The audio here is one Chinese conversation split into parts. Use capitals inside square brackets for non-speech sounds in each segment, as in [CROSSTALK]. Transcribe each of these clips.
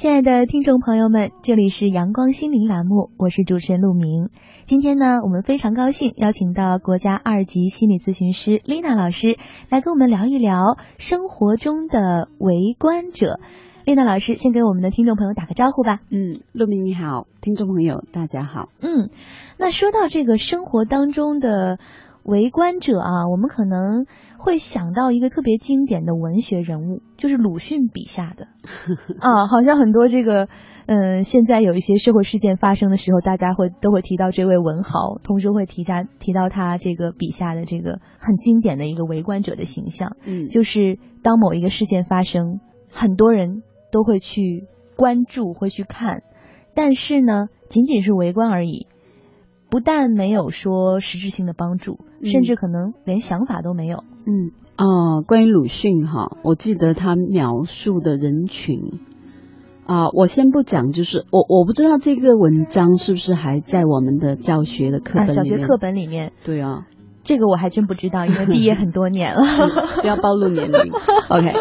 亲爱的听众朋友们，这里是阳光心灵栏目，我是主持人陆明。今天呢，我们非常高兴邀请到国家二级心理咨询师丽娜老师来跟我们聊一聊生活中的围观者。丽娜老师先给我们的听众朋友打个招呼吧。嗯，陆明你好，听众朋友大家好。嗯，那说到这个生活当中的。围观者啊，我们可能会想到一个特别经典的文学人物，就是鲁迅笔下的 [LAUGHS] 啊，好像很多这个，嗯，现在有一些社会事件发生的时候，大家会都会提到这位文豪，同时会提下提到他这个笔下的这个很经典的一个围观者的形象，嗯，就是当某一个事件发生，很多人都会去关注，会去看，但是呢，仅仅是围观而已。不但没有说实质性的帮助，甚至可能连想法都没有。嗯啊，关于鲁迅哈，我记得他描述的人群啊，我先不讲，就是我我不知道这个文章是不是还在我们的教学的课本里面。小学课本里面。对啊，这个我还真不知道，因为毕业很多年了，[LAUGHS] 不要暴露年龄。[LAUGHS] OK，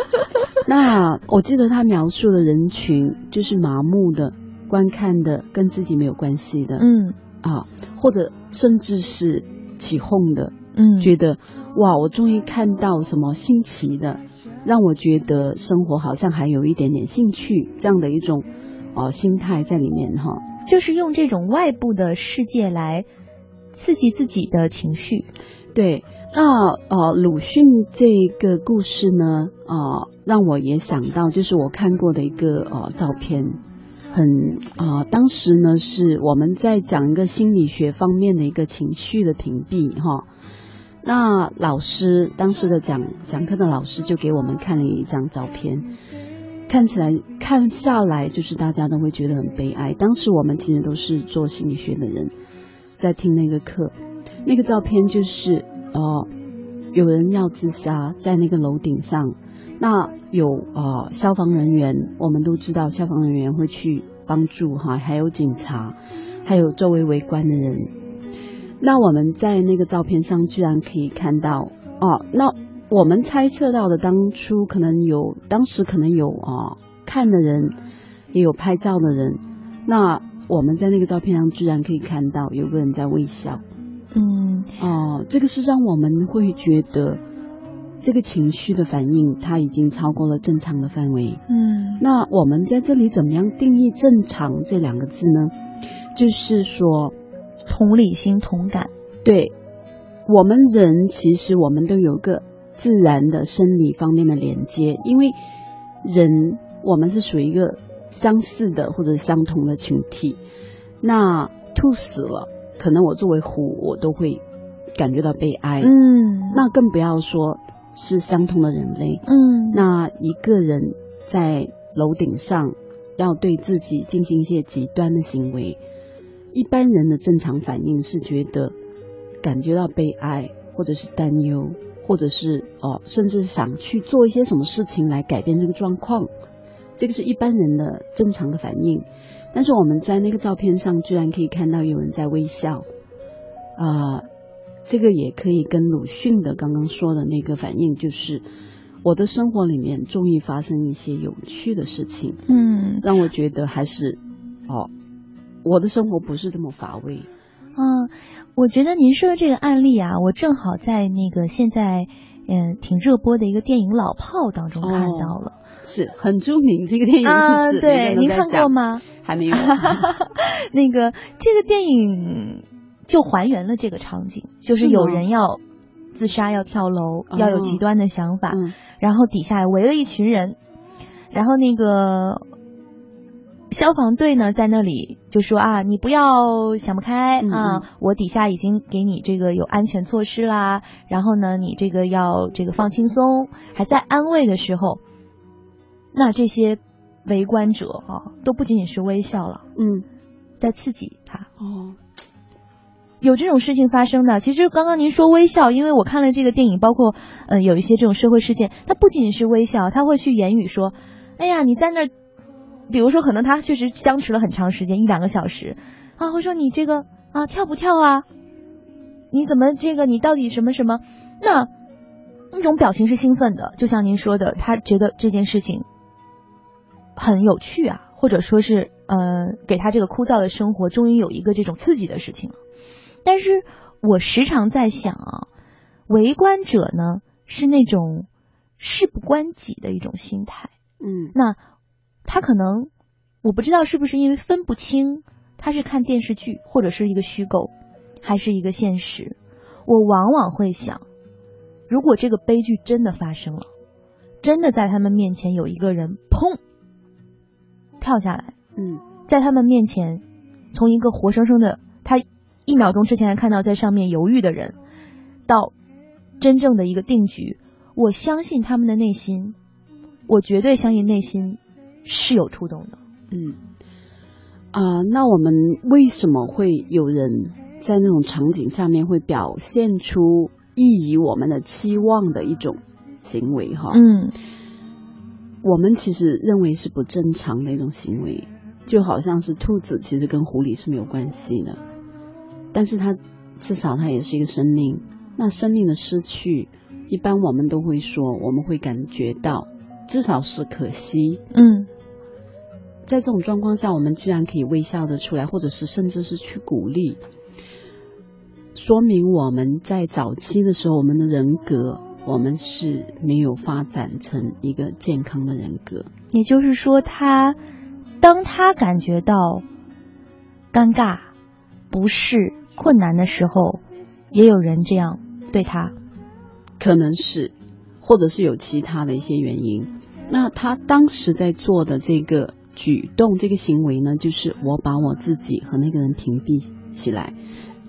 那我记得他描述的人群就是麻木的观看的，跟自己没有关系的。嗯。啊，或者甚至是起哄的，嗯，觉得哇，我终于看到什么新奇的，让我觉得生活好像还有一点点兴趣，这样的一种啊心态在里面哈，就是用这种外部的世界来刺激自己的情绪。对，那呃，鲁迅这个故事呢，啊，让我也想到，就是我看过的一个呃照片。很啊，当时呢是我们在讲一个心理学方面的一个情绪的屏蔽哈。那老师当时的讲讲课的老师就给我们看了一张照片，看起来看下来就是大家都会觉得很悲哀。当时我们其实都是做心理学的人，在听那个课，那个照片就是呃有人要自杀在那个楼顶上。那有呃消防人员，我们都知道消防人员会去帮助哈，还有警察，还有周围围观的人。那我们在那个照片上居然可以看到哦，那我们猜测到的当初可能有，当时可能有啊看的人，也有拍照的人。那我们在那个照片上居然可以看到有个人在微笑。嗯，哦，这个是让我们会觉得。这个情绪的反应，它已经超过了正常的范围。嗯，那我们在这里怎么样定义“正常”这两个字呢？就是说，同理心、同感。对，我们人其实我们都有个自然的生理方面的连接，因为人我们是属于一个相似的或者相同的群体。那兔死了，可能我作为虎，我都会感觉到悲哀。嗯，那更不要说。是相同的人类，嗯，那一个人在楼顶上要对自己进行一些极端的行为，一般人的正常反应是觉得感觉到悲哀，或者是担忧，或者是哦，甚至想去做一些什么事情来改变这个状况，这个是一般人的正常的反应。但是我们在那个照片上居然可以看到有人在微笑，啊。这个也可以跟鲁迅的刚刚说的那个反应，就是我的生活里面终于发生一些有趣的事情，嗯，让我觉得还是哦，我的生活不是这么乏味。嗯，我觉得您说的这个案例啊，我正好在那个现在嗯挺热播的一个电影《老炮》当中看到了，是很著名这个电影，是不是？对，您看过吗？还没有。[LAUGHS] 那个这个电影。就还原了这个场景，就是有人要自杀，要跳楼，要有极端的想法，然后底下围了一群人，然后那个消防队呢在那里就说啊，你不要想不开啊，我底下已经给你这个有安全措施啦，然后呢你这个要这个放轻松，还在安慰的时候，那这些围观者啊都不仅仅是微笑了，嗯，在刺激他。哦。有这种事情发生的，其实刚刚您说微笑，因为我看了这个电影，包括呃有一些这种社会事件，他不仅仅是微笑，他会去言语说，哎呀你在那儿，比如说可能他确实僵持了很长时间，一两个小时，啊会说你这个啊跳不跳啊，你怎么这个你到底什么什么，那那种表情是兴奋的，就像您说的，他觉得这件事情很有趣啊。或者说是呃给他这个枯燥的生活终于有一个这种刺激的事情了。但是我时常在想啊，围观者呢是那种事不关己的一种心态，嗯，那他可能我不知道是不是因为分不清他是看电视剧或者是一个虚构，还是一个现实。我往往会想，如果这个悲剧真的发生了，真的在他们面前有一个人砰跳下来，嗯，在他们面前从一个活生生的他。一秒钟之前还看到在上面犹豫的人，到真正的一个定局，我相信他们的内心，我绝对相信内心是有触动的。嗯，啊，那我们为什么会有人在那种场景下面会表现出异于我们的期望的一种行为？哈，嗯，我们其实认为是不正常的一种行为，就好像是兔子其实跟狐狸是没有关系的。但是它至少它也是一个生命，那生命的失去，一般我们都会说，我们会感觉到至少是可惜。嗯，在这种状况下，我们居然可以微笑的出来，或者是甚至是去鼓励，说明我们在早期的时候，我们的人格我们是没有发展成一个健康的人格。也就是说，他当他感觉到尴尬。不是困难的时候，也有人这样对他，可能是，或者是有其他的一些原因。那他当时在做的这个举动、这个行为呢，就是我把我自己和那个人屏蔽起来，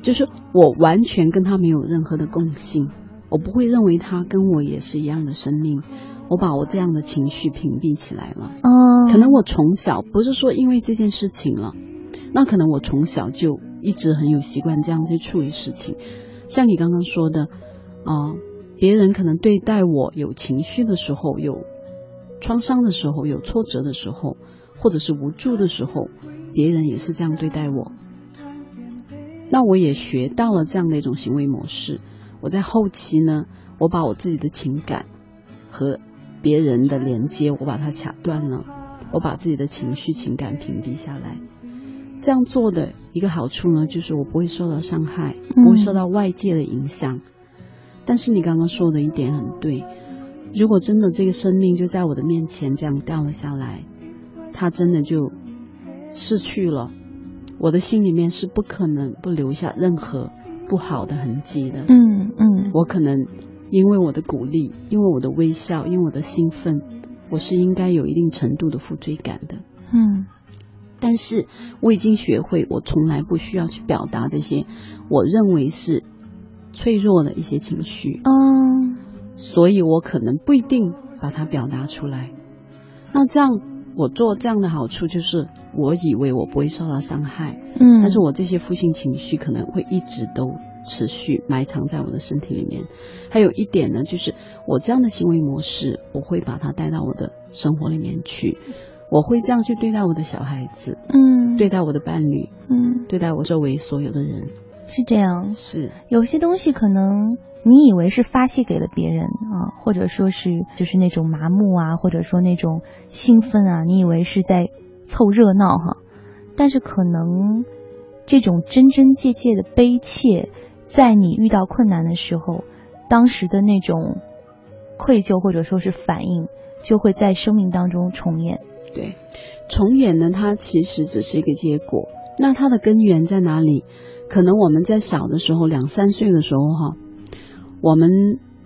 就是我完全跟他没有任何的共性，我不会认为他跟我也是一样的生命，我把我这样的情绪屏蔽起来了。哦，可能我从小不是说因为这件事情了，那可能我从小就。一直很有习惯这样去处理事情，像你刚刚说的，啊，别人可能对待我有情绪的时候，有创伤的时候，有挫折的时候，或者是无助的时候，别人也是这样对待我。那我也学到了这样的一种行为模式。我在后期呢，我把我自己的情感和别人的连接，我把它卡断了，我把自己的情绪情感屏蔽下来。这样做的一个好处呢，就是我不会受到伤害，不会受到外界的影响。但是你刚刚说的一点很对，如果真的这个生命就在我的面前这样掉了下来，它真的就逝去了，我的心里面是不可能不留下任何不好的痕迹的。嗯嗯，我可能因为我的鼓励，因为我的微笑，因为我的兴奋，我是应该有一定程度的负罪感的。嗯。但是我已经学会，我从来不需要去表达这些我认为是脆弱的一些情绪。嗯，所以我可能不一定把它表达出来。那这样我做这样的好处就是，我以为我不会受到伤害。嗯，但是我这些负性情绪可能会一直都持续埋藏在我的身体里面。还有一点呢，就是我这样的行为模式，我会把它带到我的生活里面去。我会这样去对待我的小孩子，嗯，对待我的伴侣，嗯，对待我周围所有的人，是这样。是。有些东西可能你以为是发泄给了别人啊，或者说是就是那种麻木啊，或者说那种兴奋啊，你以为是在凑热闹哈，但是可能这种真真切切的悲切，在你遇到困难的时候，当时的那种愧疚或者说是反应，就会在生命当中重演。对，重演呢，它其实只是一个结果。那它的根源在哪里？可能我们在小的时候，两三岁的时候，哈，我们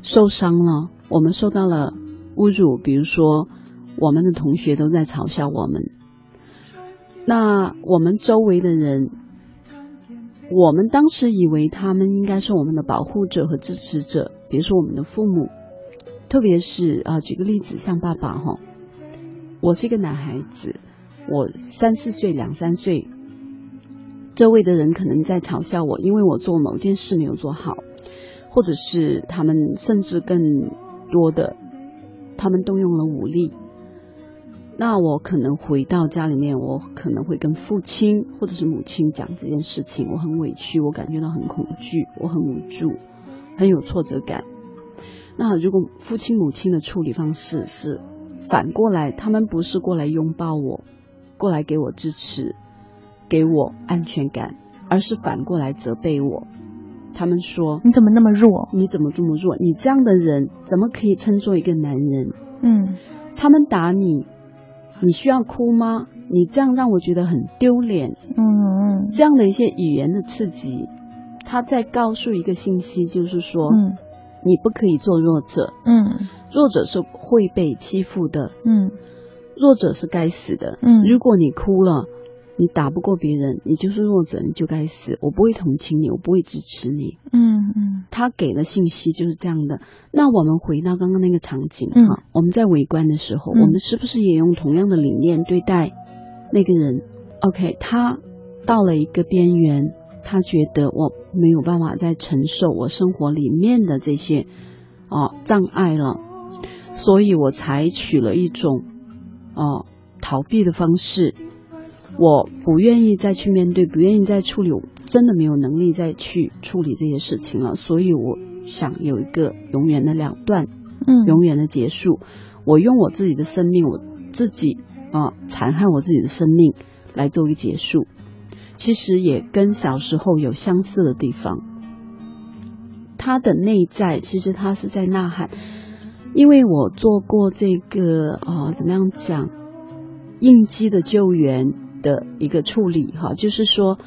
受伤了，我们受到了侮辱，比如说我们的同学都在嘲笑我们，那我们周围的人，我们当时以为他们应该是我们的保护者和支持者，比如说我们的父母，特别是啊，举个例子，像爸爸，哈。我是一个男孩子，我三四岁、两三岁，周围的人可能在嘲笑我，因为我做某件事没有做好，或者是他们甚至更多的，他们动用了武力。那我可能回到家里面，我可能会跟父亲或者是母亲讲这件事情，我很委屈，我感觉到很恐惧，我很无助，很有挫折感。那如果父亲母亲的处理方式是，反过来，他们不是过来拥抱我，过来给我支持，给我安全感，而是反过来责备我。他们说：“你怎么那么弱？你怎么这么弱？你这样的人怎么可以称作一个男人？”嗯，他们打你，你需要哭吗？你这样让我觉得很丢脸。嗯，这样的一些语言的刺激，他在告诉一个信息，就是说，嗯，你不可以做弱者。嗯，弱者是会被欺负的。嗯，弱者是该死的。嗯，如果你哭了。你打不过别人，你就是弱者，你就该死。我不会同情你，我不会支持你。嗯嗯，他给的信息就是这样的。那我们回到刚刚那个场景哈，我们在围观的时候，我们是不是也用同样的理念对待那个人？OK，他到了一个边缘，他觉得我没有办法再承受我生活里面的这些哦障碍了，所以我采取了一种哦逃避的方式。我不愿意再去面对，不愿意再处理，真的没有能力再去处理这些事情了。所以我想有一个永远的了断，嗯，永远的结束。我用我自己的生命，我自己啊残害我自己的生命来做一个结束。其实也跟小时候有相似的地方。他的内在其实他是在呐喊，因为我做过这个啊，怎么样讲应激的救援。的一个处理哈，就是说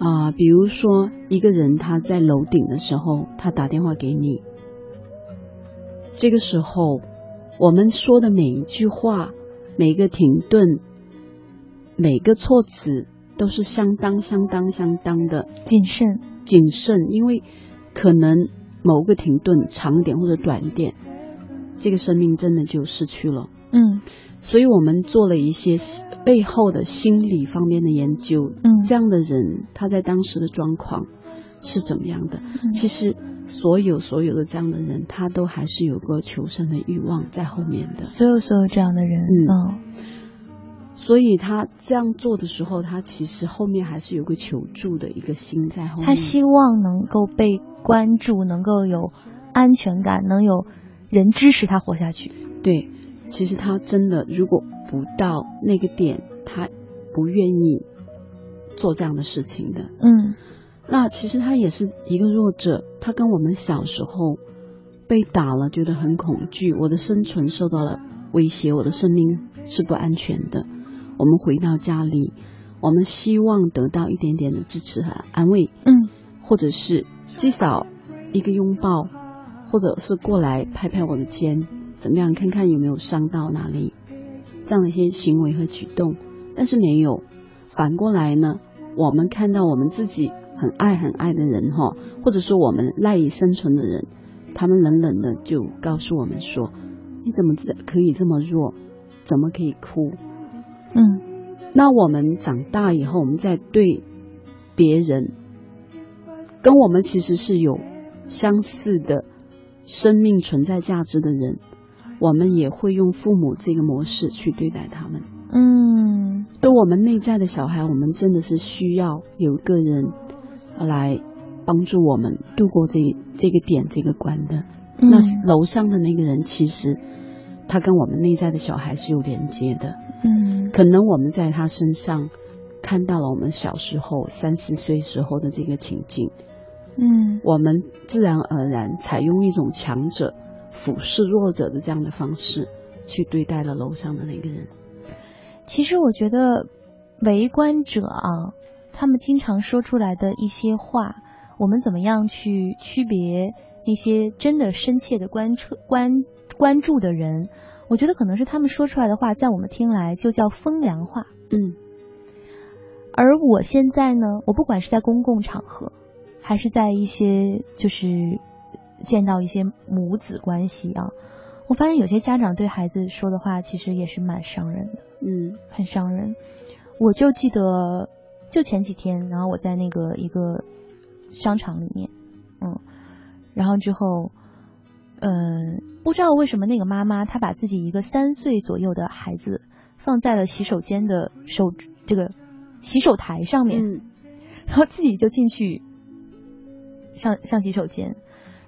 啊，比如说一个人他在楼顶的时候，他打电话给你，这个时候我们说的每一句话、每个停顿、每个措辞都是相当、相当、相当的谨慎、谨慎，因为可能某个停顿长点或者短点，这个生命真的就失去了。嗯。所以我们做了一些背后的心理方面的研究，嗯，这样的人他在当时的状况是怎么样的？其实所有所有的这样的人，他都还是有个求生的欲望在后面的。所有所有这样的人，嗯，所以他这样做的时候，他其实后面还是有个求助的一个心在后面。他希望能够被关注，能够有安全感，能有人支持他活下去。对。其实他真的，如果不到那个点，他不愿意做这样的事情的。嗯，那其实他也是一个弱者，他跟我们小时候被打了，觉得很恐惧，我的生存受到了威胁，我的生命是不安全的。我们回到家里，我们希望得到一点点的支持和安慰。嗯，或者是至少一个拥抱，或者是过来拍拍我的肩。怎么样？看看有没有伤到哪里？这样的一些行为和举动，但是没有。反过来呢，我们看到我们自己很爱很爱的人哈，或者说我们赖以生存的人，他们冷冷的就告诉我们说：“你怎么这可以这么弱？怎么可以哭？”嗯，那我们长大以后，我们在对别人跟我们其实是有相似的生命存在价值的人。我们也会用父母这个模式去对待他们。嗯，对我们内在的小孩，我们真的是需要有个人来帮助我们度过这这个点这个关的。那楼上的那个人，其实他跟我们内在的小孩是有连接的。嗯，可能我们在他身上看到了我们小时候三四岁时候的这个情境。嗯，我们自然而然采用一种强者。俯视弱者的这样的方式去对待了楼上的那个人。其实我觉得围观者啊，他们经常说出来的一些话，我们怎么样去区别那些真的深切的关注关关注的人？我觉得可能是他们说出来的话，在我们听来就叫风凉话。嗯。而我现在呢，我不管是在公共场合，还是在一些就是。见到一些母子关系啊，我发现有些家长对孩子说的话其实也是蛮伤人的，嗯，很伤人。我就记得，就前几天，然后我在那个一个商场里面，嗯，然后之后，嗯，不知道为什么那个妈妈她把自己一个三岁左右的孩子放在了洗手间的手这个洗手台上面，然后自己就进去上上洗手间。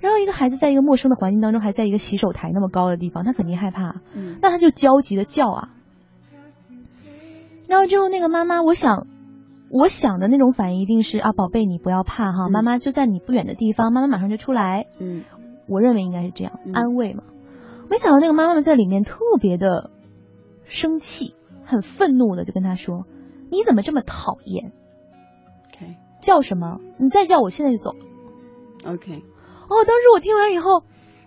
然后一个孩子在一个陌生的环境当中，还在一个洗手台那么高的地方，他肯定害怕。嗯，那他就焦急的叫啊。然后之后那个妈妈，我想，我想的那种反应一定是啊，宝贝，你不要怕哈，妈妈就在你不远的地方，妈妈马上就出来。嗯，我认为应该是这样，安慰嘛。没想到那个妈妈在里面特别的生气，很愤怒的就跟他说：“你怎么这么讨厌？”OK，叫什么？你再叫我现在就走。OK，哦，当时我听完以后，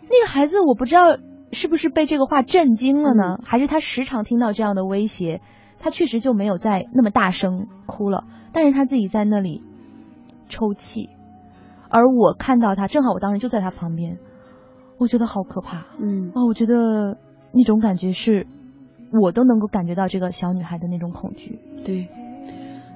那个孩子我不知道是不是被这个话震惊了呢，还是他时常听到这样的威胁，他确实就没有再那么大声哭了，但是他自己在那里抽泣，而我看到他，正好我当时就在他旁边。我觉得好可怕，嗯，哦，我觉得那种感觉是，我都能够感觉到这个小女孩的那种恐惧。对，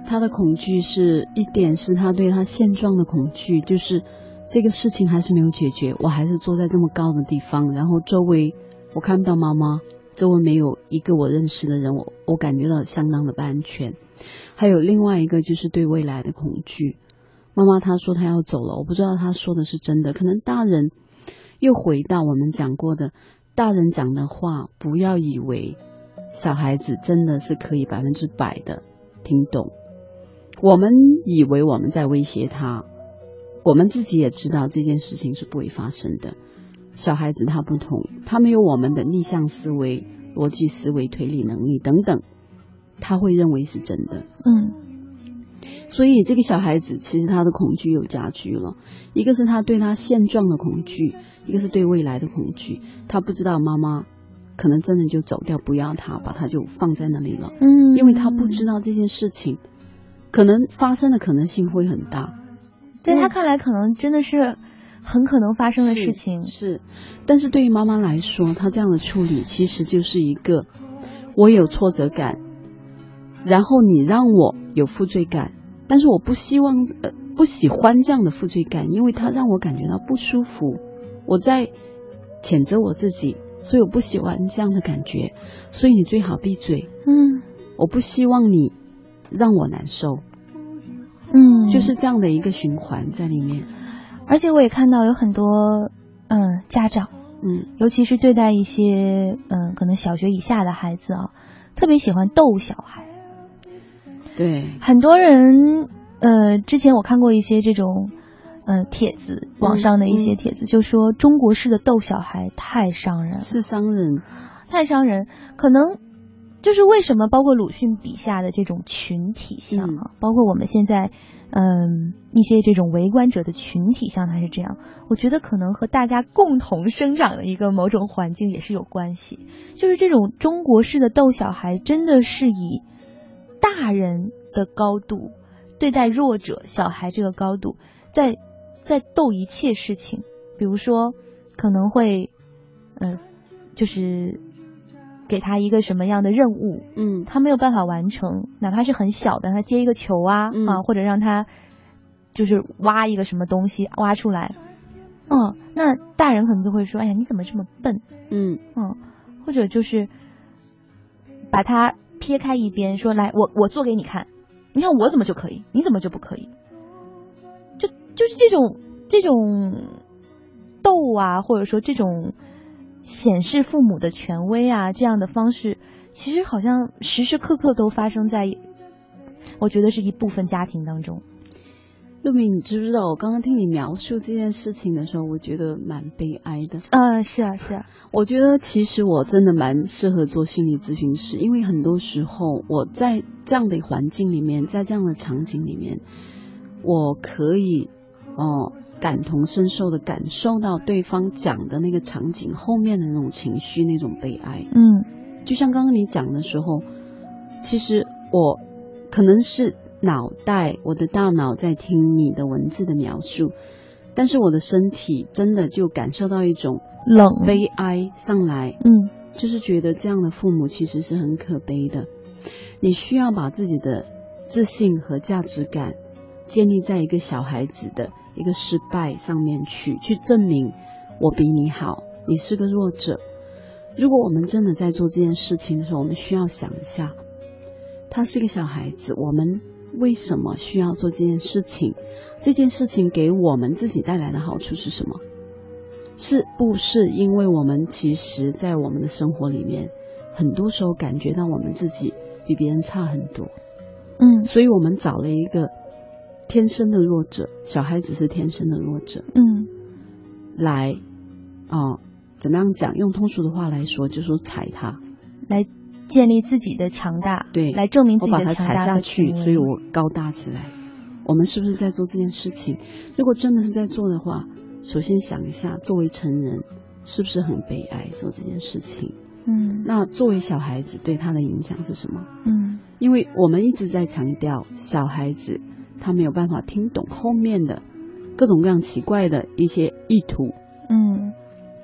她的恐惧是一点是她对她现状的恐惧，就是这个事情还是没有解决，我还是坐在这么高的地方，然后周围我看不到妈妈，周围没有一个我认识的人，我我感觉到相当的不安全。还有另外一个就是对未来的恐惧。妈妈她说她要走了，我不知道她说的是真的，可能大人。又回到我们讲过的，大人讲的话，不要以为小孩子真的是可以百分之百的听懂。我们以为我们在威胁他，我们自己也知道这件事情是不会发生的。小孩子他不同，他没有我们的逆向思维、逻辑思维、推理能力等等，他会认为是真的。嗯。所以这个小孩子其实他的恐惧又加剧了，一个是他对他现状的恐惧，一个是对未来的恐惧。他不知道妈妈可能真的就走掉，不要他，把他就放在那里了。嗯，因为他不知道这件事情可能发生的可能性会很大，在他看来可能真的是很可能发生的事情。是，但是对于妈妈来说，她这样的处理其实就是一个我有挫折感，然后你让我有负罪感。但是我不希望，呃，不喜欢这样的负罪感，因为它让我感觉到不舒服。我在谴责我自己，所以我不喜欢这样的感觉。所以你最好闭嘴。嗯，我不希望你让我难受。嗯，就是这样的一个循环在里面。而且我也看到有很多，嗯，家长，嗯，尤其是对待一些，嗯，可能小学以下的孩子啊，特别喜欢逗小孩。对，很多人，呃，之前我看过一些这种，呃，帖子，网上的一些帖子，就说中国式的逗小孩太伤人，是伤人，太伤人。可能就是为什么，包括鲁迅笔下的这种群体像啊，包括我们现在，嗯，一些这种围观者的群体像，他是这样。我觉得可能和大家共同生长的一个某种环境也是有关系。就是这种中国式的逗小孩，真的是以。大人的高度对待弱者小孩这个高度，在在斗一切事情，比如说可能会，嗯，就是给他一个什么样的任务，嗯，他没有办法完成，哪怕是很小的，他接一个球啊啊，或者让他就是挖一个什么东西挖出来，嗯，那大人可能就会说，哎呀，你怎么这么笨？嗯嗯，或者就是把他。撇开一边说来，我我做给你看，你看我怎么就可以，你怎么就不可以？就就是这种这种斗啊，或者说这种显示父母的权威啊，这样的方式，其实好像时时刻刻都发生在，我觉得是一部分家庭当中。陆明，你知不知道我刚刚听你描述这件事情的时候，我觉得蛮悲哀的。嗯，是啊，是啊。我觉得其实我真的蛮适合做心理咨询师，因为很多时候我在这样的环境里面，在这样的场景里面，我可以哦感同身受的感受到对方讲的那个场景后面的那种情绪，那种悲哀。嗯，就像刚刚你讲的时候，其实我可能是。脑袋，我的大脑在听你的文字的描述，但是我的身体真的就感受到一种冷悲哀上来，嗯，就是觉得这样的父母其实是很可悲的。你需要把自己的自信和价值感建立在一个小孩子的一个失败上面去，去证明我比你好，你是个弱者。如果我们真的在做这件事情的时候，我们需要想一下，他是一个小孩子，我们。为什么需要做这件事情？这件事情给我们自己带来的好处是什么？是不是因为我们其实，在我们的生活里面，很多时候感觉到我们自己比别人差很多。嗯，所以我们找了一个天生的弱者，小孩子是天生的弱者。嗯，来，哦，怎么样讲？用通俗的话来说，就说踩他，来建立自己的强大，对，来证明自己的强大。我把它踩下去，所以我高大起来。我们是不是在做这件事情？如果真的是在做的话，首先想一下，作为成人是不是很悲哀做这件事情？嗯，那作为小孩子对他的影响是什么？嗯，因为我们一直在强调，小孩子他没有办法听懂后面的各种各样奇怪的一些意图。嗯，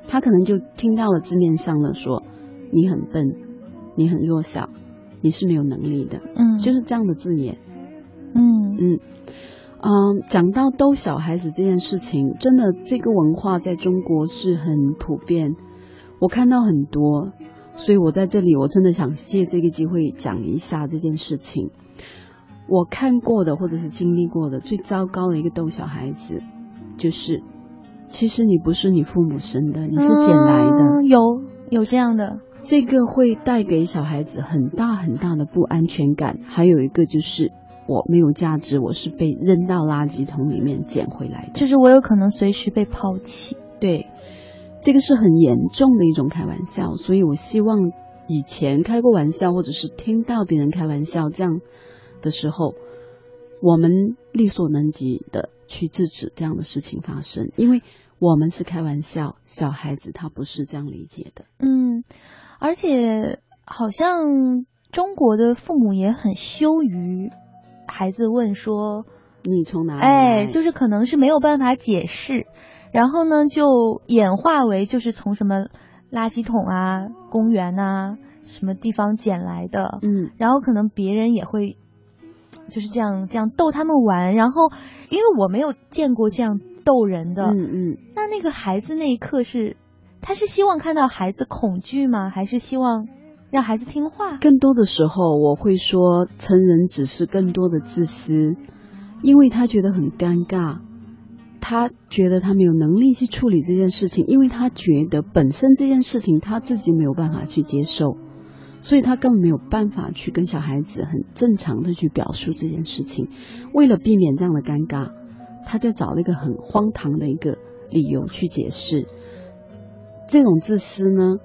他可能就听到了字面上的说你很笨，你很弱小，你是没有能力的。嗯，就是这样的字眼。嗯嗯嗯，讲到逗小孩子这件事情，真的这个文化在中国是很普遍。我看到很多，所以我在这里，我真的想借这个机会讲一下这件事情。我看过的或者是经历过的最糟糕的一个逗小孩子，就是其实你不是你父母生的，你是捡来的。有有这样的，这个会带给小孩子很大很大的不安全感。还有一个就是我没有价值，我是被扔到垃圾桶里面捡回来的，就是我有可能随时被抛弃。对。这个是很严重的一种开玩笑，所以我希望以前开过玩笑，或者是听到别人开玩笑这样的时候，我们力所能及的去制止这样的事情发生，因为我们是开玩笑，小孩子他不是这样理解的。嗯，而且好像中国的父母也很羞于孩子问说你从哪里来，哎，就是可能是没有办法解释。然后呢，就演化为就是从什么垃圾桶啊、公园啊、什么地方捡来的。嗯，然后可能别人也会就是这样这样逗他们玩。然后因为我没有见过这样逗人的，嗯嗯，那那个孩子那一刻是他是希望看到孩子恐惧吗？还是希望让孩子听话？更多的时候，我会说成人只是更多的自私，因为他觉得很尴尬。他觉得他没有能力去处理这件事情，因为他觉得本身这件事情他自己没有办法去接受，所以他根本没有办法去跟小孩子很正常的去表述这件事情。为了避免这样的尴尬，他就找了一个很荒唐的一个理由去解释。这种自私呢，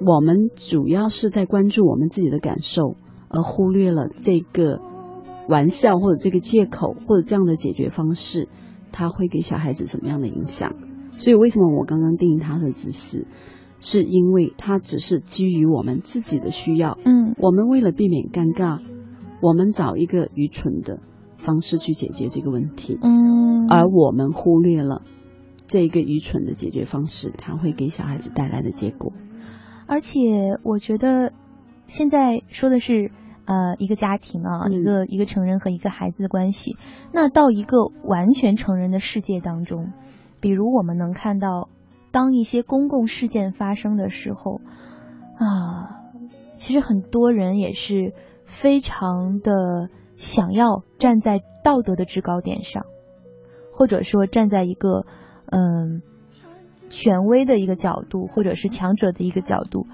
我们主要是在关注我们自己的感受，而忽略了这个玩笑或者这个借口或者这样的解决方式。它会给小孩子什么样的影响？所以为什么我刚刚定义他的自私，是因为他只是基于我们自己的需要。嗯，我们为了避免尴尬，我们找一个愚蠢的方式去解决这个问题。嗯，而我们忽略了这个愚蠢的解决方式，它会给小孩子带来的结果。而且我觉得现在说的是。呃，一个家庭啊，一个一个成人和一个孩子的关系，那到一个完全成人的世界当中，比如我们能看到，当一些公共事件发生的时候，啊，其实很多人也是非常的想要站在道德的制高点上，或者说站在一个嗯权威的一个角度，或者是强者的一个角度。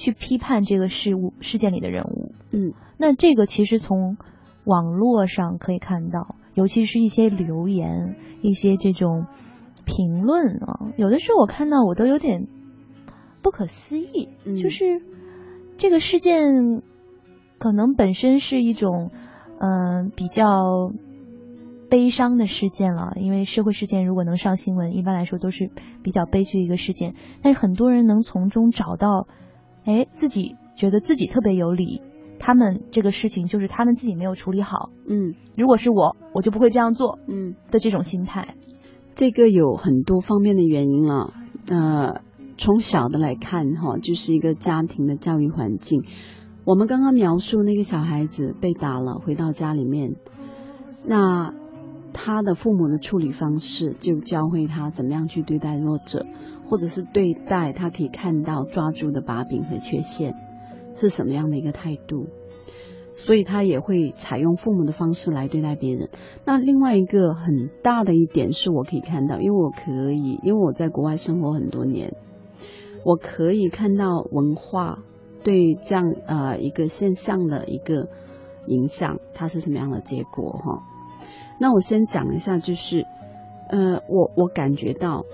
去批判这个事物事件里的人物，嗯，那这个其实从网络上可以看到，尤其是一些留言、一些这种评论啊，有的时候我看到我都有点不可思议，就是这个事件可能本身是一种嗯比较悲伤的事件了，因为社会事件如果能上新闻，一般来说都是比较悲剧一个事件，但是很多人能从中找到。哎，自己觉得自己特别有理，他们这个事情就是他们自己没有处理好。嗯，如果是我，我就不会这样做。嗯，的这种心态，这个有很多方面的原因了。呃，从小的来看哈，就是一个家庭的教育环境。我们刚刚描述那个小孩子被打了，回到家里面，那他的父母的处理方式就教会他怎么样去对待弱者。或者是对待他可以看到抓住的把柄和缺陷是什么样的一个态度，所以他也会采用父母的方式来对待别人。那另外一个很大的一点是我可以看到，因为我可以，因为我在国外生活很多年，我可以看到文化对这样呃一个现象的一个影响，它是什么样的结果哈？那我先讲一下，就是呃，我我感觉到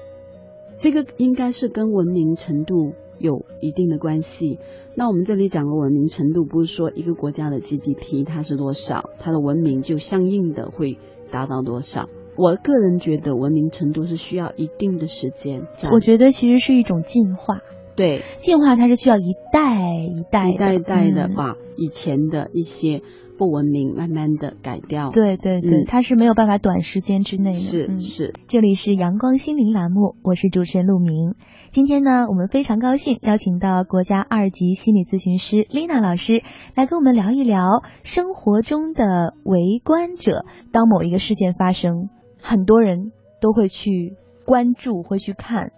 这个应该是跟文明程度有一定的关系。那我们这里讲的文明程度，不是说一个国家的 GDP 它是多少，它的文明就相应的会达到多少。我个人觉得文明程度是需要一定的时间。我觉得其实是一种进化。对，进化它是需要一代一代一代一代的把以前的一些不文明慢慢的改掉。对对对，它是没有办法短时间之内的。是是，这里是阳光心灵栏目，我是主持人陆明。今天呢，我们非常高兴邀请到国家二级心理咨询师丽娜老师来跟我们聊一聊生活中的围观者。当某一个事件发生，很多人都会去关注，会去看。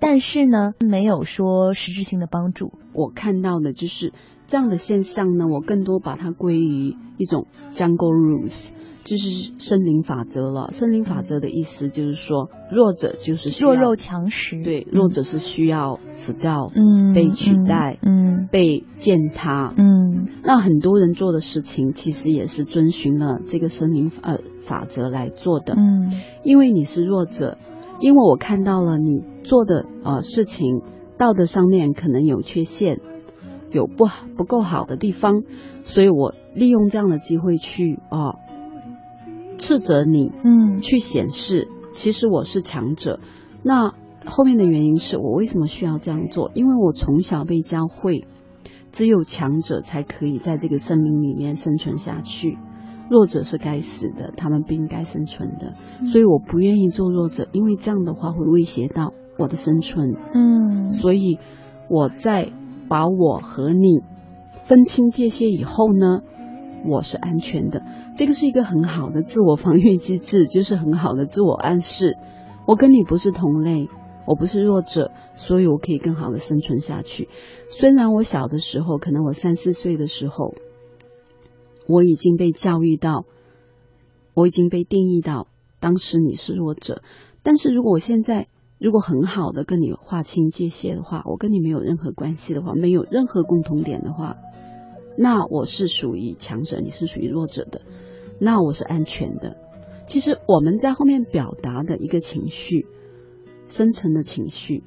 但是呢，没有说实质性的帮助。我看到的就是这样的现象呢，我更多把它归于一种 jungle rules，就是森林法则了。森林法则的意思就是说，弱者就是弱肉强食，对，弱者是需要死掉，嗯，被取代，嗯，被践踏，嗯。那很多人做的事情，其实也是遵循了这个森林呃法则来做的，嗯，因为你是弱者，因为我看到了你。做的呃事情，道德上面可能有缺陷，有不好不够好的地方，所以我利用这样的机会去啊斥责你，嗯，去显示其实我是强者。那后面的原因是我为什么需要这样做？因为我从小被教会，只有强者才可以在这个森林里面生存下去，弱者是该死的，他们不应该生存的。所以我不愿意做弱者，因为这样的话会威胁到。我的生存，嗯，所以我在把我和你分清界限以后呢，我是安全的。这个是一个很好的自我防御机制，就是很好的自我暗示。我跟你不是同类，我不是弱者，所以我可以更好的生存下去。虽然我小的时候，可能我三四岁的时候，我已经被教育到，我已经被定义到，当时你是弱者。但是如果我现在，如果很好的跟你划清界限的话，我跟你没有任何关系的话，没有任何共同点的话，那我是属于强者，你是属于弱者的，那我是安全的。其实我们在后面表达的一个情绪，深层的情绪，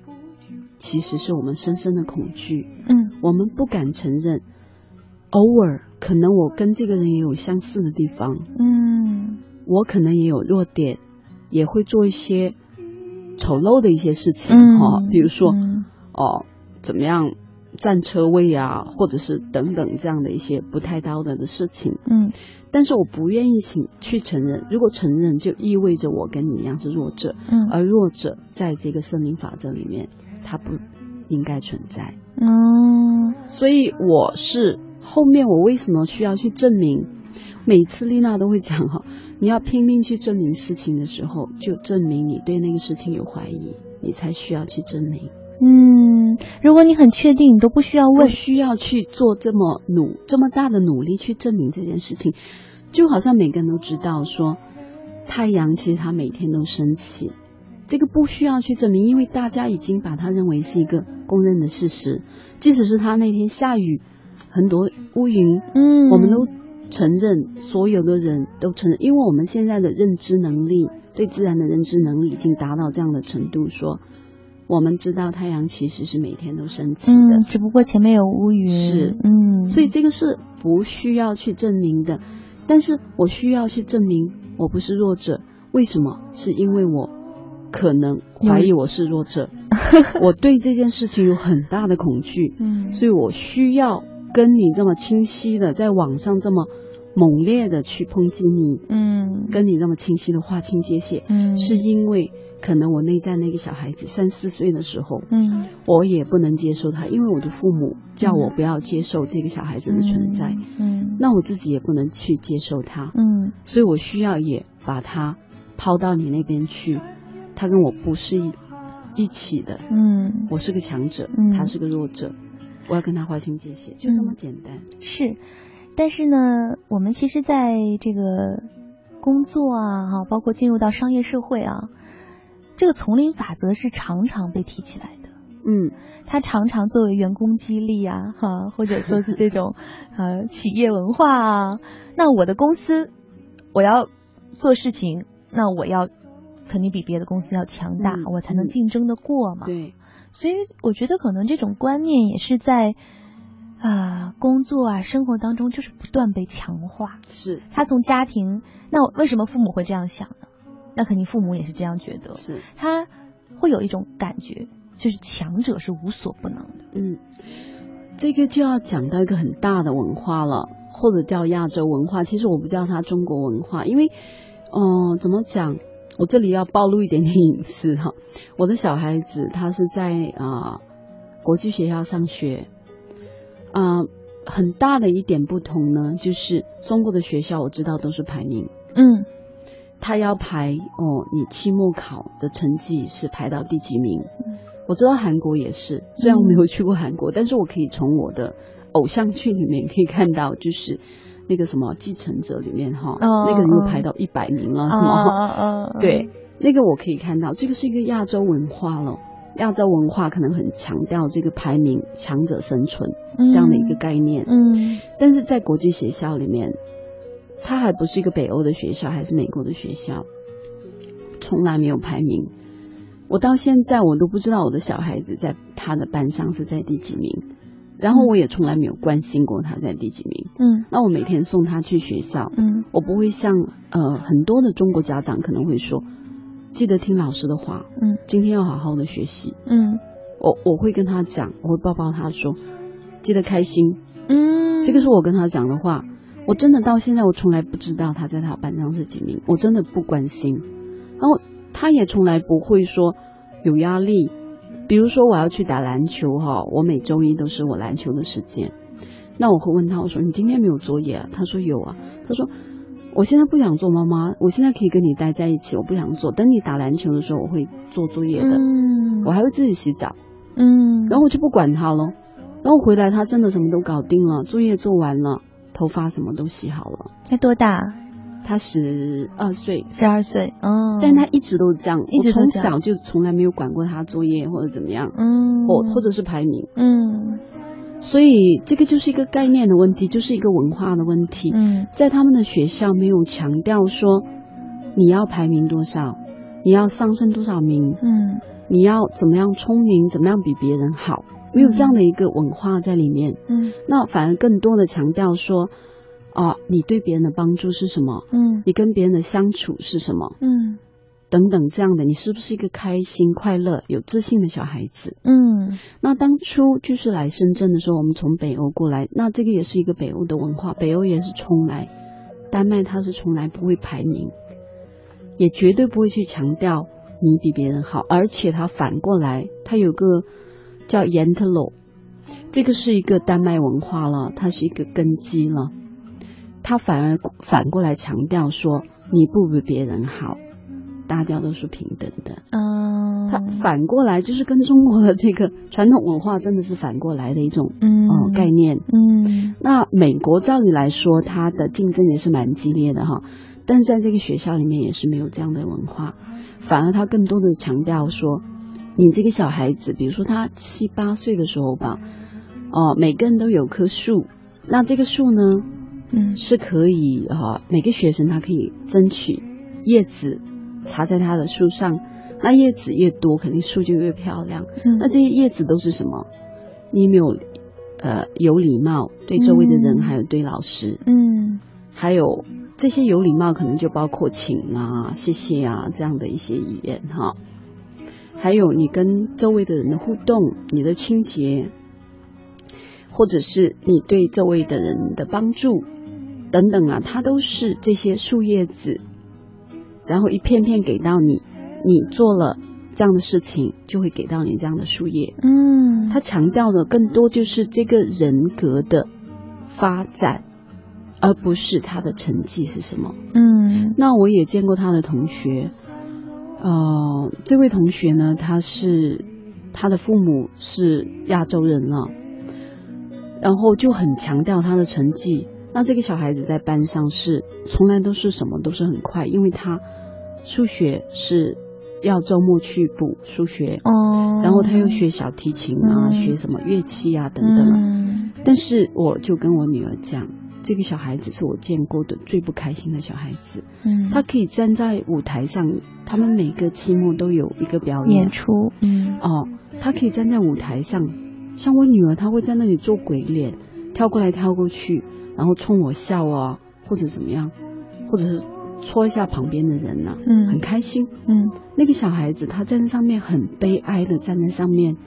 其实是我们深深的恐惧。嗯，我们不敢承认，偶尔可能我跟这个人也有相似的地方。嗯，我可能也有弱点，也会做一些。丑陋的一些事情哈，比如说哦，怎么样占车位啊，或者是等等这样的一些不太道德的事情。嗯，但是我不愿意请去承认，如果承认就意味着我跟你一样是弱者。嗯，而弱者在这个生命法则里面，他不应该存在。嗯，所以我是后面我为什么需要去证明？每次丽娜都会讲哈，你要拼命去证明事情的时候，就证明你对那个事情有怀疑，你才需要去证明。嗯，如果你很确定，你都不需要问，不需要去做这么努这么大的努力去证明这件事情，就好像每个人都知道说，太阳其实它每天都升起，这个不需要去证明，因为大家已经把它认为是一个公认的事实，即使是它那天下雨，很多乌云，嗯，我们都。承认所有的人都承认，因为我们现在的认知能力，对自然的认知能力已经达到这样的程度，说我们知道太阳其实是每天都升起的，只不过前面有乌云。是，嗯，所以这个是不需要去证明的，但是我需要去证明我不是弱者，为什么？是因为我可能怀疑我是弱者，[LAUGHS] 我对这件事情有很大的恐惧，嗯，所以我需要跟你这么清晰的在网上这么。猛烈的去抨击你，嗯，跟你那么清晰的划清界限，嗯，是因为可能我内在那个小孩子三四岁的时候，嗯，我也不能接受他，因为我的父母叫我不要接受这个小孩子的存在，嗯，那我自己也不能去接受他，嗯，所以我需要也把他抛到你那边去，他跟我不是一一起的，嗯，我是个强者，他是个弱者，我要跟他划清界限，就这么简单，是。但是呢，我们其实在这个工作啊，哈，包括进入到商业社会啊，这个丛林法则是常常被提起来的。嗯，他常常作为员工激励啊，哈，或者说是这种呃企业文化啊。那我的公司，我要做事情，那我要肯定比别的公司要强大，我才能竞争的过嘛。对，所以我觉得可能这种观念也是在啊工作啊生活当中就是不断被强化。是，他从家庭，那为什么父母会这样想呢？那肯定父母也是这样觉得。是，他会有一种感觉，就是强者是无所不能的。嗯，这个就要讲到一个很大的文化了。或者叫亚洲文化，其实我不叫它中国文化，因为，嗯，怎么讲？我这里要暴露一点点隐私哈。我的小孩子他是在啊国际学校上学，啊，很大的一点不同呢，就是中国的学校我知道都是排名，嗯，他要排哦，你期末考的成绩是排到第几名？我知道韩国也是，虽然我没有去过韩国，但是我可以从我的。偶像剧里面可以看到，就是那个什么继承者里面哈，那个人又排到一百名了，是吗？对，那个我可以看到，这个是一个亚洲文化了。亚洲文化可能很强调这个排名强者生存这样的一个概念。嗯，但是在国际学校里面，它还不是一个北欧的学校，还是美国的学校，从来没有排名。我到现在我都不知道我的小孩子在他的班上是在第几名。然后我也从来没有关心过他在第几名。嗯，那我每天送他去学校。嗯，我不会像呃很多的中国家长可能会说，记得听老师的话。嗯，今天要好好的学习。嗯，我我会跟他讲，我会抱抱他说，记得开心。嗯，这个是我跟他讲的话。我真的到现在我从来不知道他在他班上是几名，我真的不关心。然后他也从来不会说有压力。比如说我要去打篮球哈，我每周一都是我篮球的时间。那我会问他，我说你今天没有作业啊？他说有啊。他说我现在不想做妈妈，我现在可以跟你待在一起，我不想做。等你打篮球的时候，我会做作业的。嗯，我还会自己洗澡。嗯，然后我就不管他了。然后回来他真的什么都搞定了，作业做完了，头发什么都洗好了。他多大？他十二岁，十二岁，嗯，但他一直都这样，一直从小就从来没有管过他作业或者怎么样，嗯，或或者是排名，嗯，所以这个就是一个概念的问题，就是一个文化的问题，嗯，在他们的学校没有强调说你要排名多少，你要上升多少名，嗯，你要怎么样聪明，怎么样比别人好，没有这样的一个文化在里面，嗯，那反而更多的强调说。哦，你对别人的帮助是什么？嗯，你跟别人的相处是什么？嗯，等等这样的，你是不是一个开心、快乐、有自信的小孩子？嗯，那当初就是来深圳的时候，我们从北欧过来，那这个也是一个北欧的文化。北欧也是从来，丹麦它是从来不会排名，也绝对不会去强调你比别人好，而且它反过来，它有个叫 y e n t l o 这个是一个丹麦文化了，它是一个根基了。他反而反过来强调说，你不比别人好，大家都是平等的。嗯，它反过来就是跟中国的这个传统文化真的是反过来的一种嗯概念。嗯，那美国照理来说，它的竞争也是蛮激烈的哈，但是在这个学校里面也是没有这样的文化，反而他更多的强调说，你这个小孩子，比如说他七八岁的时候吧，哦，每个人都有棵树，那这个树呢？嗯，是可以哈，每个学生他可以争取叶子插在它的树上，那叶子越多，肯定树就越漂亮。嗯，那这些叶子都是什么？你有没有呃有礼貌对周围的人，还有对老师？嗯，还有这些有礼貌，可能就包括请啊、谢谢啊这样的一些语言哈。还有你跟周围的人的互动，你的清洁，或者是你对周围的人的帮助。等等啊，它都是这些树叶子，然后一片片给到你，你做了这样的事情，就会给到你这样的树叶。嗯，他强调的更多就是这个人格的发展，而不是他的成绩是什么。嗯，那我也见过他的同学，呃，这位同学呢，他是他的父母是亚洲人了，然后就很强调他的成绩。那这个小孩子在班上是从来都是什么都是很快，因为他数学是要周末去补数学，哦，然后他又学小提琴啊，学什么乐器啊等等。嗯，但是我就跟我女儿讲，这个小孩子是我见过的最不开心的小孩子。嗯，他可以站在舞台上，他们每个期末都有一个表演演出。嗯，哦，他可以站在舞台上，像我女儿，她会在那里做鬼脸，跳过来跳过去，然后冲我笑啊，或者怎么样，或者是。戳一下旁边的人呢，嗯，很开心，嗯，那个小孩子他站在上面很悲哀的站在上面，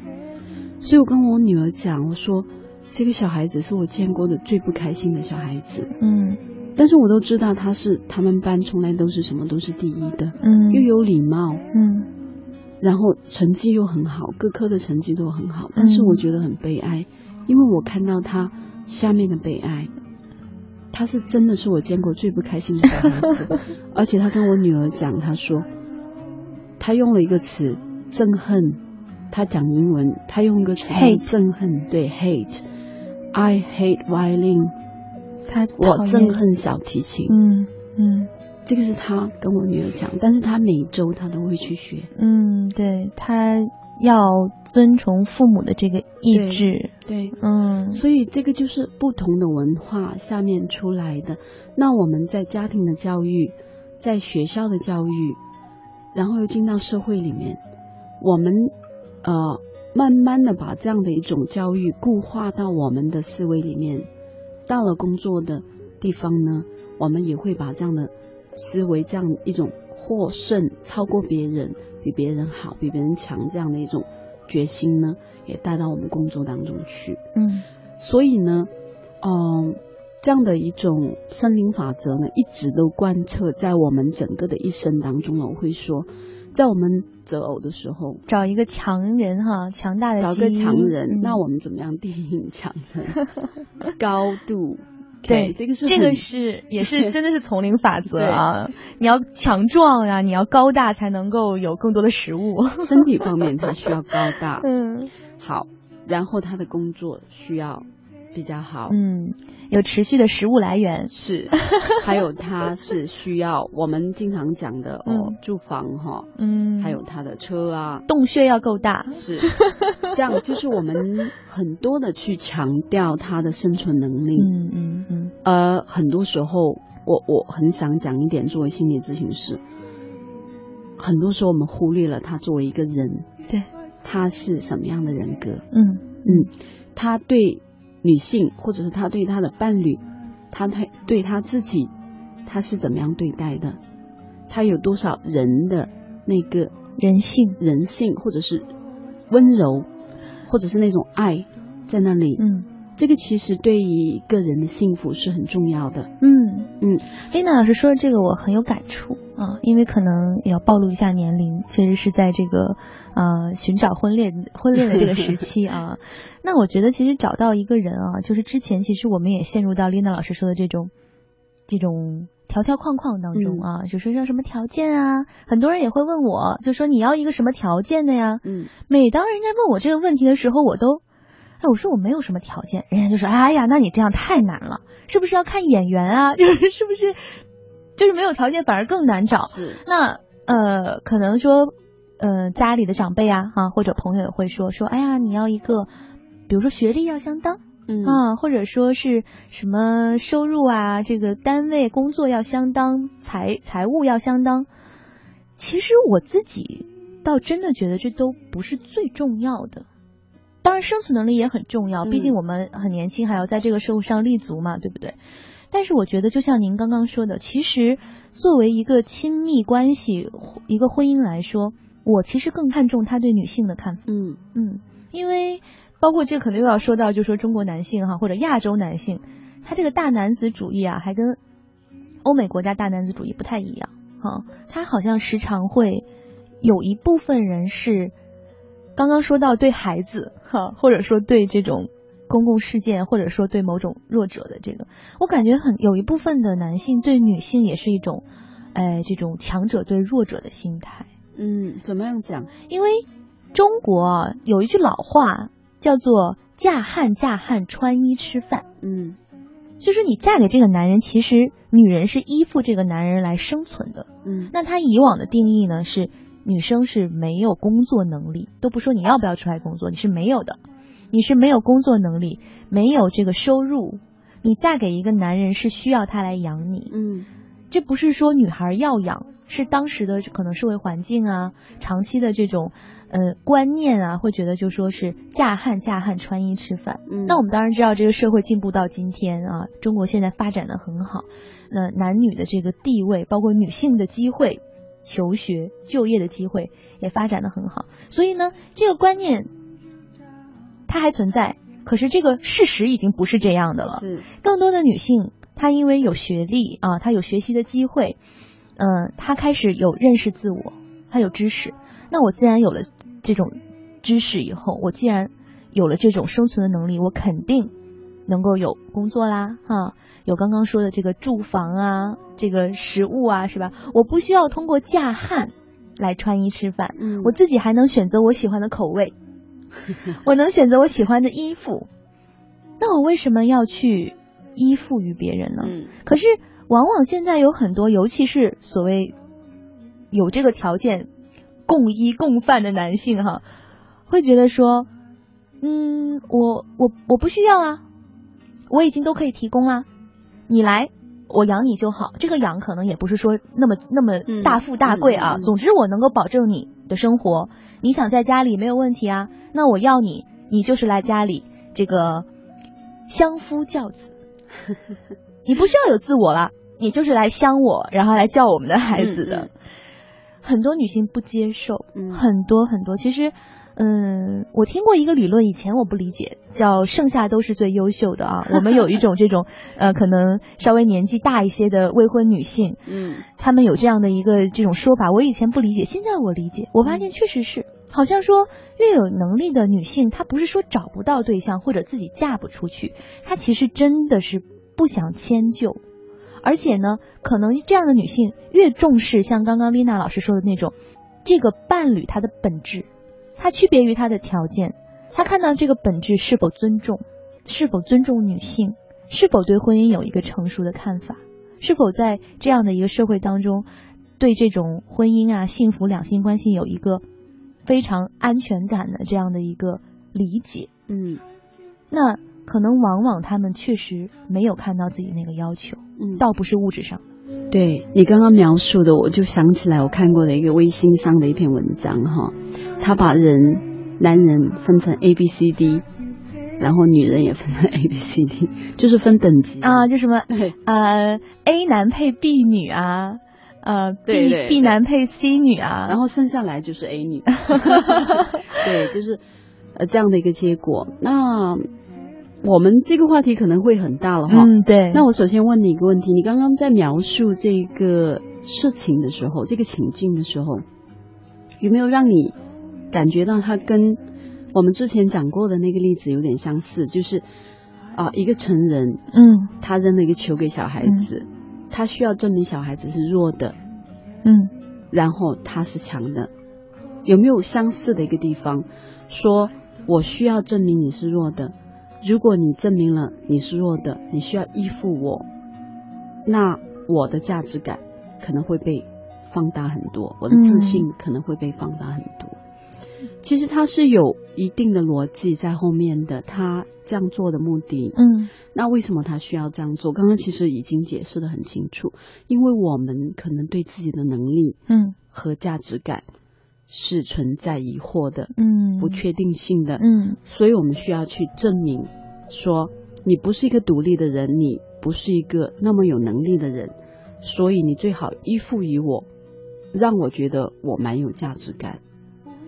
所以我跟我女儿讲，我说这个小孩子是我见过的最不开心的小孩子，嗯，但是我都知道他是他们班从来都是什么都是第一的，嗯，又有礼貌，嗯，然后成绩又很好，各科的成绩都很好，但是我觉得很悲哀，因为我看到他下面的悲哀。他是真的是我见过最不开心的小孩子，[LAUGHS] 而且他跟我女儿讲，他说他用了一个词憎恨，他讲英文，他用一个词憎恨，对 hate，I hate violin，他我憎恨小提琴，嗯嗯，这个是他跟我女儿讲，但是他每周他都会去学，嗯，对他。要遵从父母的这个意志，对，嗯，所以这个就是不同的文化下面出来的。那我们在家庭的教育，在学校的教育，然后又进到社会里面，我们呃慢慢的把这样的一种教育固化到我们的思维里面。到了工作的地方呢，我们也会把这样的思维，这样一种获胜、超过别人。比别人好，比别人强，这样的一种决心呢，也带到我们工作当中去。嗯，所以呢，嗯，这样的一种森林法则呢，一直都贯彻在我们整个的一生当中了。我会说，在我们择偶的时候，找一个强人哈，强大的找个强人，那我们怎么样定义强人？[LAUGHS] 高度。对，这个是这个是也是真的是丛林法则 [LAUGHS] 啊！你要强壮呀，你要高大才能够有更多的食物。身体方面，他需要高大。[LAUGHS] 嗯，好，然后他的工作需要。比较好，嗯，有持续的食物来源。是，还有它是需要我们经常讲的哦，住房哈，嗯，还有他的车啊，洞穴要够大，是这样，就是我们很多的去强调他的生存能力，嗯嗯嗯，呃，很多时候我我很想讲一点，作为心理咨询师，很多时候我们忽略了他作为一个人，对，他是什么样的人格，嗯。嗯，他对。女性，或者是他对他的伴侣，他对对他自己，他是怎么样对待的？他有多少人的那个人性、人性，或者是温柔，或者是那种爱在那里？嗯，这个其实对于一个人的幸福是很重要的。嗯嗯，丽娜老师说的这个我很有感触啊，因为可能也要暴露一下年龄，确实是在这个呃寻找婚恋婚恋的这个时期 [LAUGHS] 啊。那我觉得，其实找到一个人啊，就是之前其实我们也陷入到丽娜老师说的这种这种条条框框当中啊，就说要什么条件啊，很多人也会问我，就说你要一个什么条件的呀？嗯，每当人家问我这个问题的时候，我都，哎，我说我没有什么条件，人家就说，哎呀，那你这样太难了，是不是要看眼缘啊？[LAUGHS] 就是是不是，就是没有条件反而更难找？是，那呃，可能说，呃，家里的长辈啊，啊，或者朋友也会说说，哎呀，你要一个。比如说学历要相当，嗯啊，或者说是什么收入啊，这个单位工作要相当，财财务要相当。其实我自己倒真的觉得这都不是最重要的。当然生存能力也很重要，毕竟我们很年轻，还要在这个社会上立足嘛，对不对？但是我觉得，就像您刚刚说的，其实作为一个亲密关系、一个婚姻来说，我其实更看重他对女性的看法。嗯嗯，因为。包括这可能又要说到，就说中国男性哈，或者亚洲男性，他这个大男子主义啊，还跟欧美国家大男子主义不太一样哈。他好像时常会有一部分人是刚刚说到对孩子哈，或者说对这种公共事件，或者说对某种弱者的这个，我感觉很有一部分的男性对女性也是一种哎这种强者对弱者的心态。嗯，怎么样讲？因为中国有一句老话。叫做嫁汉嫁汉穿衣吃饭，嗯，就是你嫁给这个男人，其实女人是依附这个男人来生存的，嗯，那他以往的定义呢是女生是没有工作能力，都不说你要不要出来工作，你是没有的，你是没有工作能力，没有这个收入，你嫁给一个男人是需要他来养你，嗯。这不是说女孩要养，是当时的可能社会环境啊，长期的这种呃观念啊，会觉得就说是嫁汉嫁汉穿衣吃饭。嗯，那我们当然知道这个社会进步到今天啊，中国现在发展的很好，那男女的这个地位，包括女性的机会、求学、就业的机会也发展的很好。所以呢，这个观念它还存在，可是这个事实已经不是这样的了。是，更多的女性。她因为有学历啊，她有学习的机会，嗯，她开始有认识自我，她有知识。那我既然有了这种知识以后，我既然有了这种生存的能力，我肯定能够有工作啦，哈，有刚刚说的这个住房啊，这个食物啊，是吧？我不需要通过嫁汉来穿衣吃饭，嗯，我自己还能选择我喜欢的口味，[LAUGHS] 我能选择我喜欢的衣服，那我为什么要去？依附于别人呢？嗯，可是往往现在有很多，尤其是所谓有这个条件共衣共饭的男性哈，会觉得说，嗯，我我我不需要啊，我已经都可以提供啦，你来我养你就好。这个养可能也不是说那么那么大富大贵啊，总之我能够保证你的生活，你想在家里没有问题啊，那我要你，你就是来家里这个相夫教子。[LAUGHS] 你不需要有自我了，你就是来相我，然后来教我们的孩子的。很多女性不接受，很多很多。其实，嗯，我听过一个理论，以前我不理解，叫“剩下都是最优秀的”啊。[LAUGHS] 我们有一种这种，呃，可能稍微年纪大一些的未婚女性，嗯，她们有这样的一个这种说法。我以前不理解，现在我理解，我发现确实是。好像说，越有能力的女性，她不是说找不到对象或者自己嫁不出去，她其实真的是不想迁就，而且呢，可能这样的女性越重视像刚刚丽娜老师说的那种，这个伴侣他的本质，他区别于他的条件，他看到这个本质是否尊重，是否尊重女性，是否对婚姻有一个成熟的看法，是否在这样的一个社会当中，对这种婚姻啊、幸福两性关系有一个。非常安全感的这样的一个理解，嗯，那可能往往他们确实没有看到自己那个要求，嗯，倒不是物质上。对你刚刚描述的，我就想起来我看过的一个微信上的一篇文章哈，他把人男人分成 A B C D，然后女人也分成 A B C D，[LAUGHS] 就是分等级。啊，就什么呃 A 男配 B 女啊。呃，B B 男配 C 女啊，然后剩下来就是 A 女，[LAUGHS] 对，就是呃这样的一个结果。那我们这个话题可能会很大了哈。嗯，对。那我首先问你一个问题：你刚刚在描述这个事情的时候，这个情境的时候，有没有让你感觉到它跟我们之前讲过的那个例子有点相似？就是啊，一个成人，嗯，他扔了一个球给小孩子。他需要证明小孩子是弱的，嗯，然后他是强的，有没有相似的一个地方？说我需要证明你是弱的，如果你证明了你是弱的，你需要依附我，那我的价值感可能会被放大很多，我的自信可能会被放大很多。其实他是有一定的逻辑在后面的，他这样做的目的，嗯，那为什么他需要这样做？刚刚其实已经解释的很清楚，因为我们可能对自己的能力，嗯，和价值感是存在疑惑的，嗯，不确定性的，嗯，所以我们需要去证明，说你不是一个独立的人，你不是一个那么有能力的人，所以你最好依附于我，让我觉得我蛮有价值感。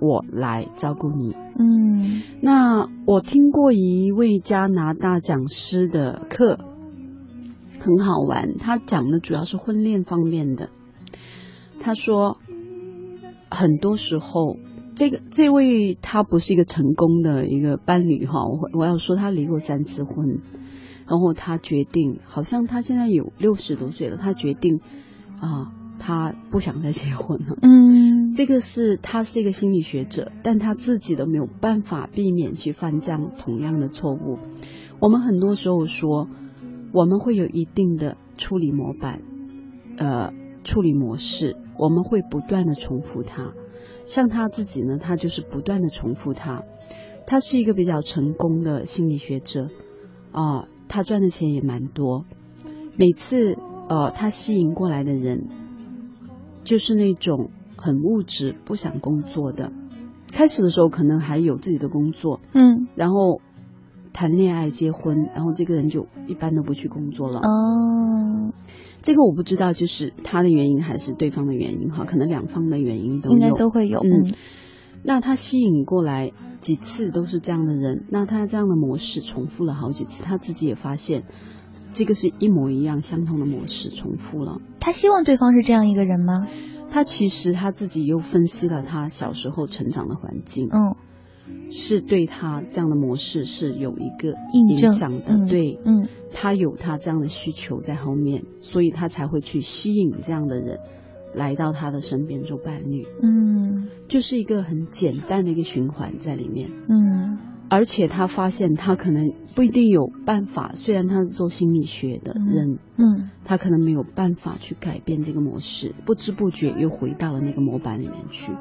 我来照顾你。嗯，那我听过一位加拿大讲师的课，很好玩。他讲的主要是婚恋方面的。他说，很多时候，这个这位他不是一个成功的一个伴侣哈。我我要说他离过三次婚，然后他决定，好像他现在有六十多岁了，他决定啊。他不想再结婚了。嗯，这个是他是一个心理学者，但他自己都没有办法避免去犯这样同样的错误。我们很多时候说，我们会有一定的处理模板，呃，处理模式，我们会不断的重复它。像他自己呢，他就是不断的重复他。他是一个比较成功的心理学者啊，他赚的钱也蛮多。每次呃，他吸引过来的人，就是那种很物质、不想工作的。开始的时候可能还有自己的工作，嗯，然后谈恋爱、结婚，然后这个人就一般都不去工作了。哦，这个我不知道，就是他的原因还是对方的原因哈？可能两方的原因都应该都会有。嗯，那他吸引过来几次都是这样的人，那他这样的模式重复了好几次，他自己也发现这个是一模一样、相同的模式重复了。他希望对方是这样一个人吗？他其实他自己又分析了他小时候成长的环境，嗯，是对他这样的模式是有一个影响的，对，嗯，他有他这样的需求在后面，所以他才会去吸引这样的人来到他的身边做伴侣，嗯，就是一个很简单的一个循环在里面，嗯。而且他发现他可能不一定有办法，虽然他是做心理学的人，嗯，他可能没有办法去改变这个模式，不知不觉又回到了那个模板里面去。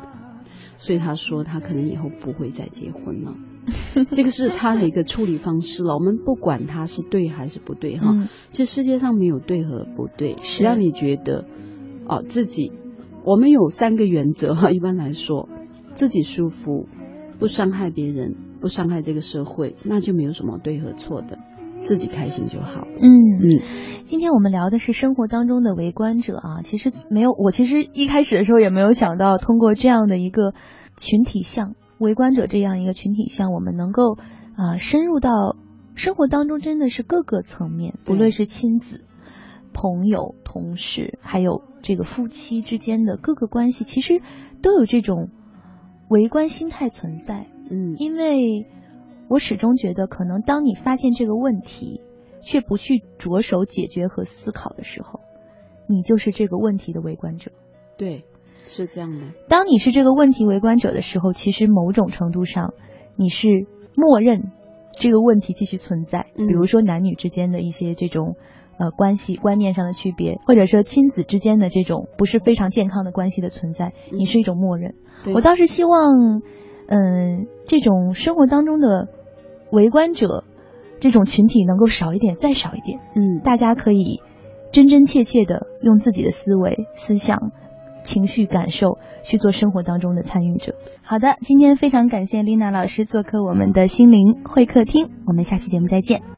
所以他说他可能以后不会再结婚了，[LAUGHS] 这个是他的一个处理方式了。我们不管他是对还是不对哈，这世界上没有对和不对，只要你觉得哦自己，我们有三个原则哈，[LAUGHS] 一般来说自己舒服，不伤害别人。不伤害这个社会，那就没有什么对和错的，自己开心就好。嗯嗯，今天我们聊的是生活当中的围观者啊，其实没有，我其实一开始的时候也没有想到，通过这样的一个群体像围观者这样一个群体像，我们能够啊深入到生活当中，真的是各个层面，不论是亲子、朋友、同事，还有这个夫妻之间的各个关系，其实都有这种围观心态存在。嗯，因为我始终觉得，可能当你发现这个问题，却不去着手解决和思考的时候，你就是这个问题的围观者。对，是这样的。当你是这个问题围观者的时候，其实某种程度上，你是默认这个问题继续存在。比如说男女之间的一些这种呃关系观念上的区别，或者说亲子之间的这种不是非常健康的关系的存在，你是一种默认。我倒是希望。嗯，这种生活当中的围观者，这种群体能够少一点，再少一点。嗯，大家可以真真切切的用自己的思维、思想、情绪、感受去做生活当中的参与者。好的，今天非常感谢丽娜老师做客我们的心灵会客厅，我们下期节目再见。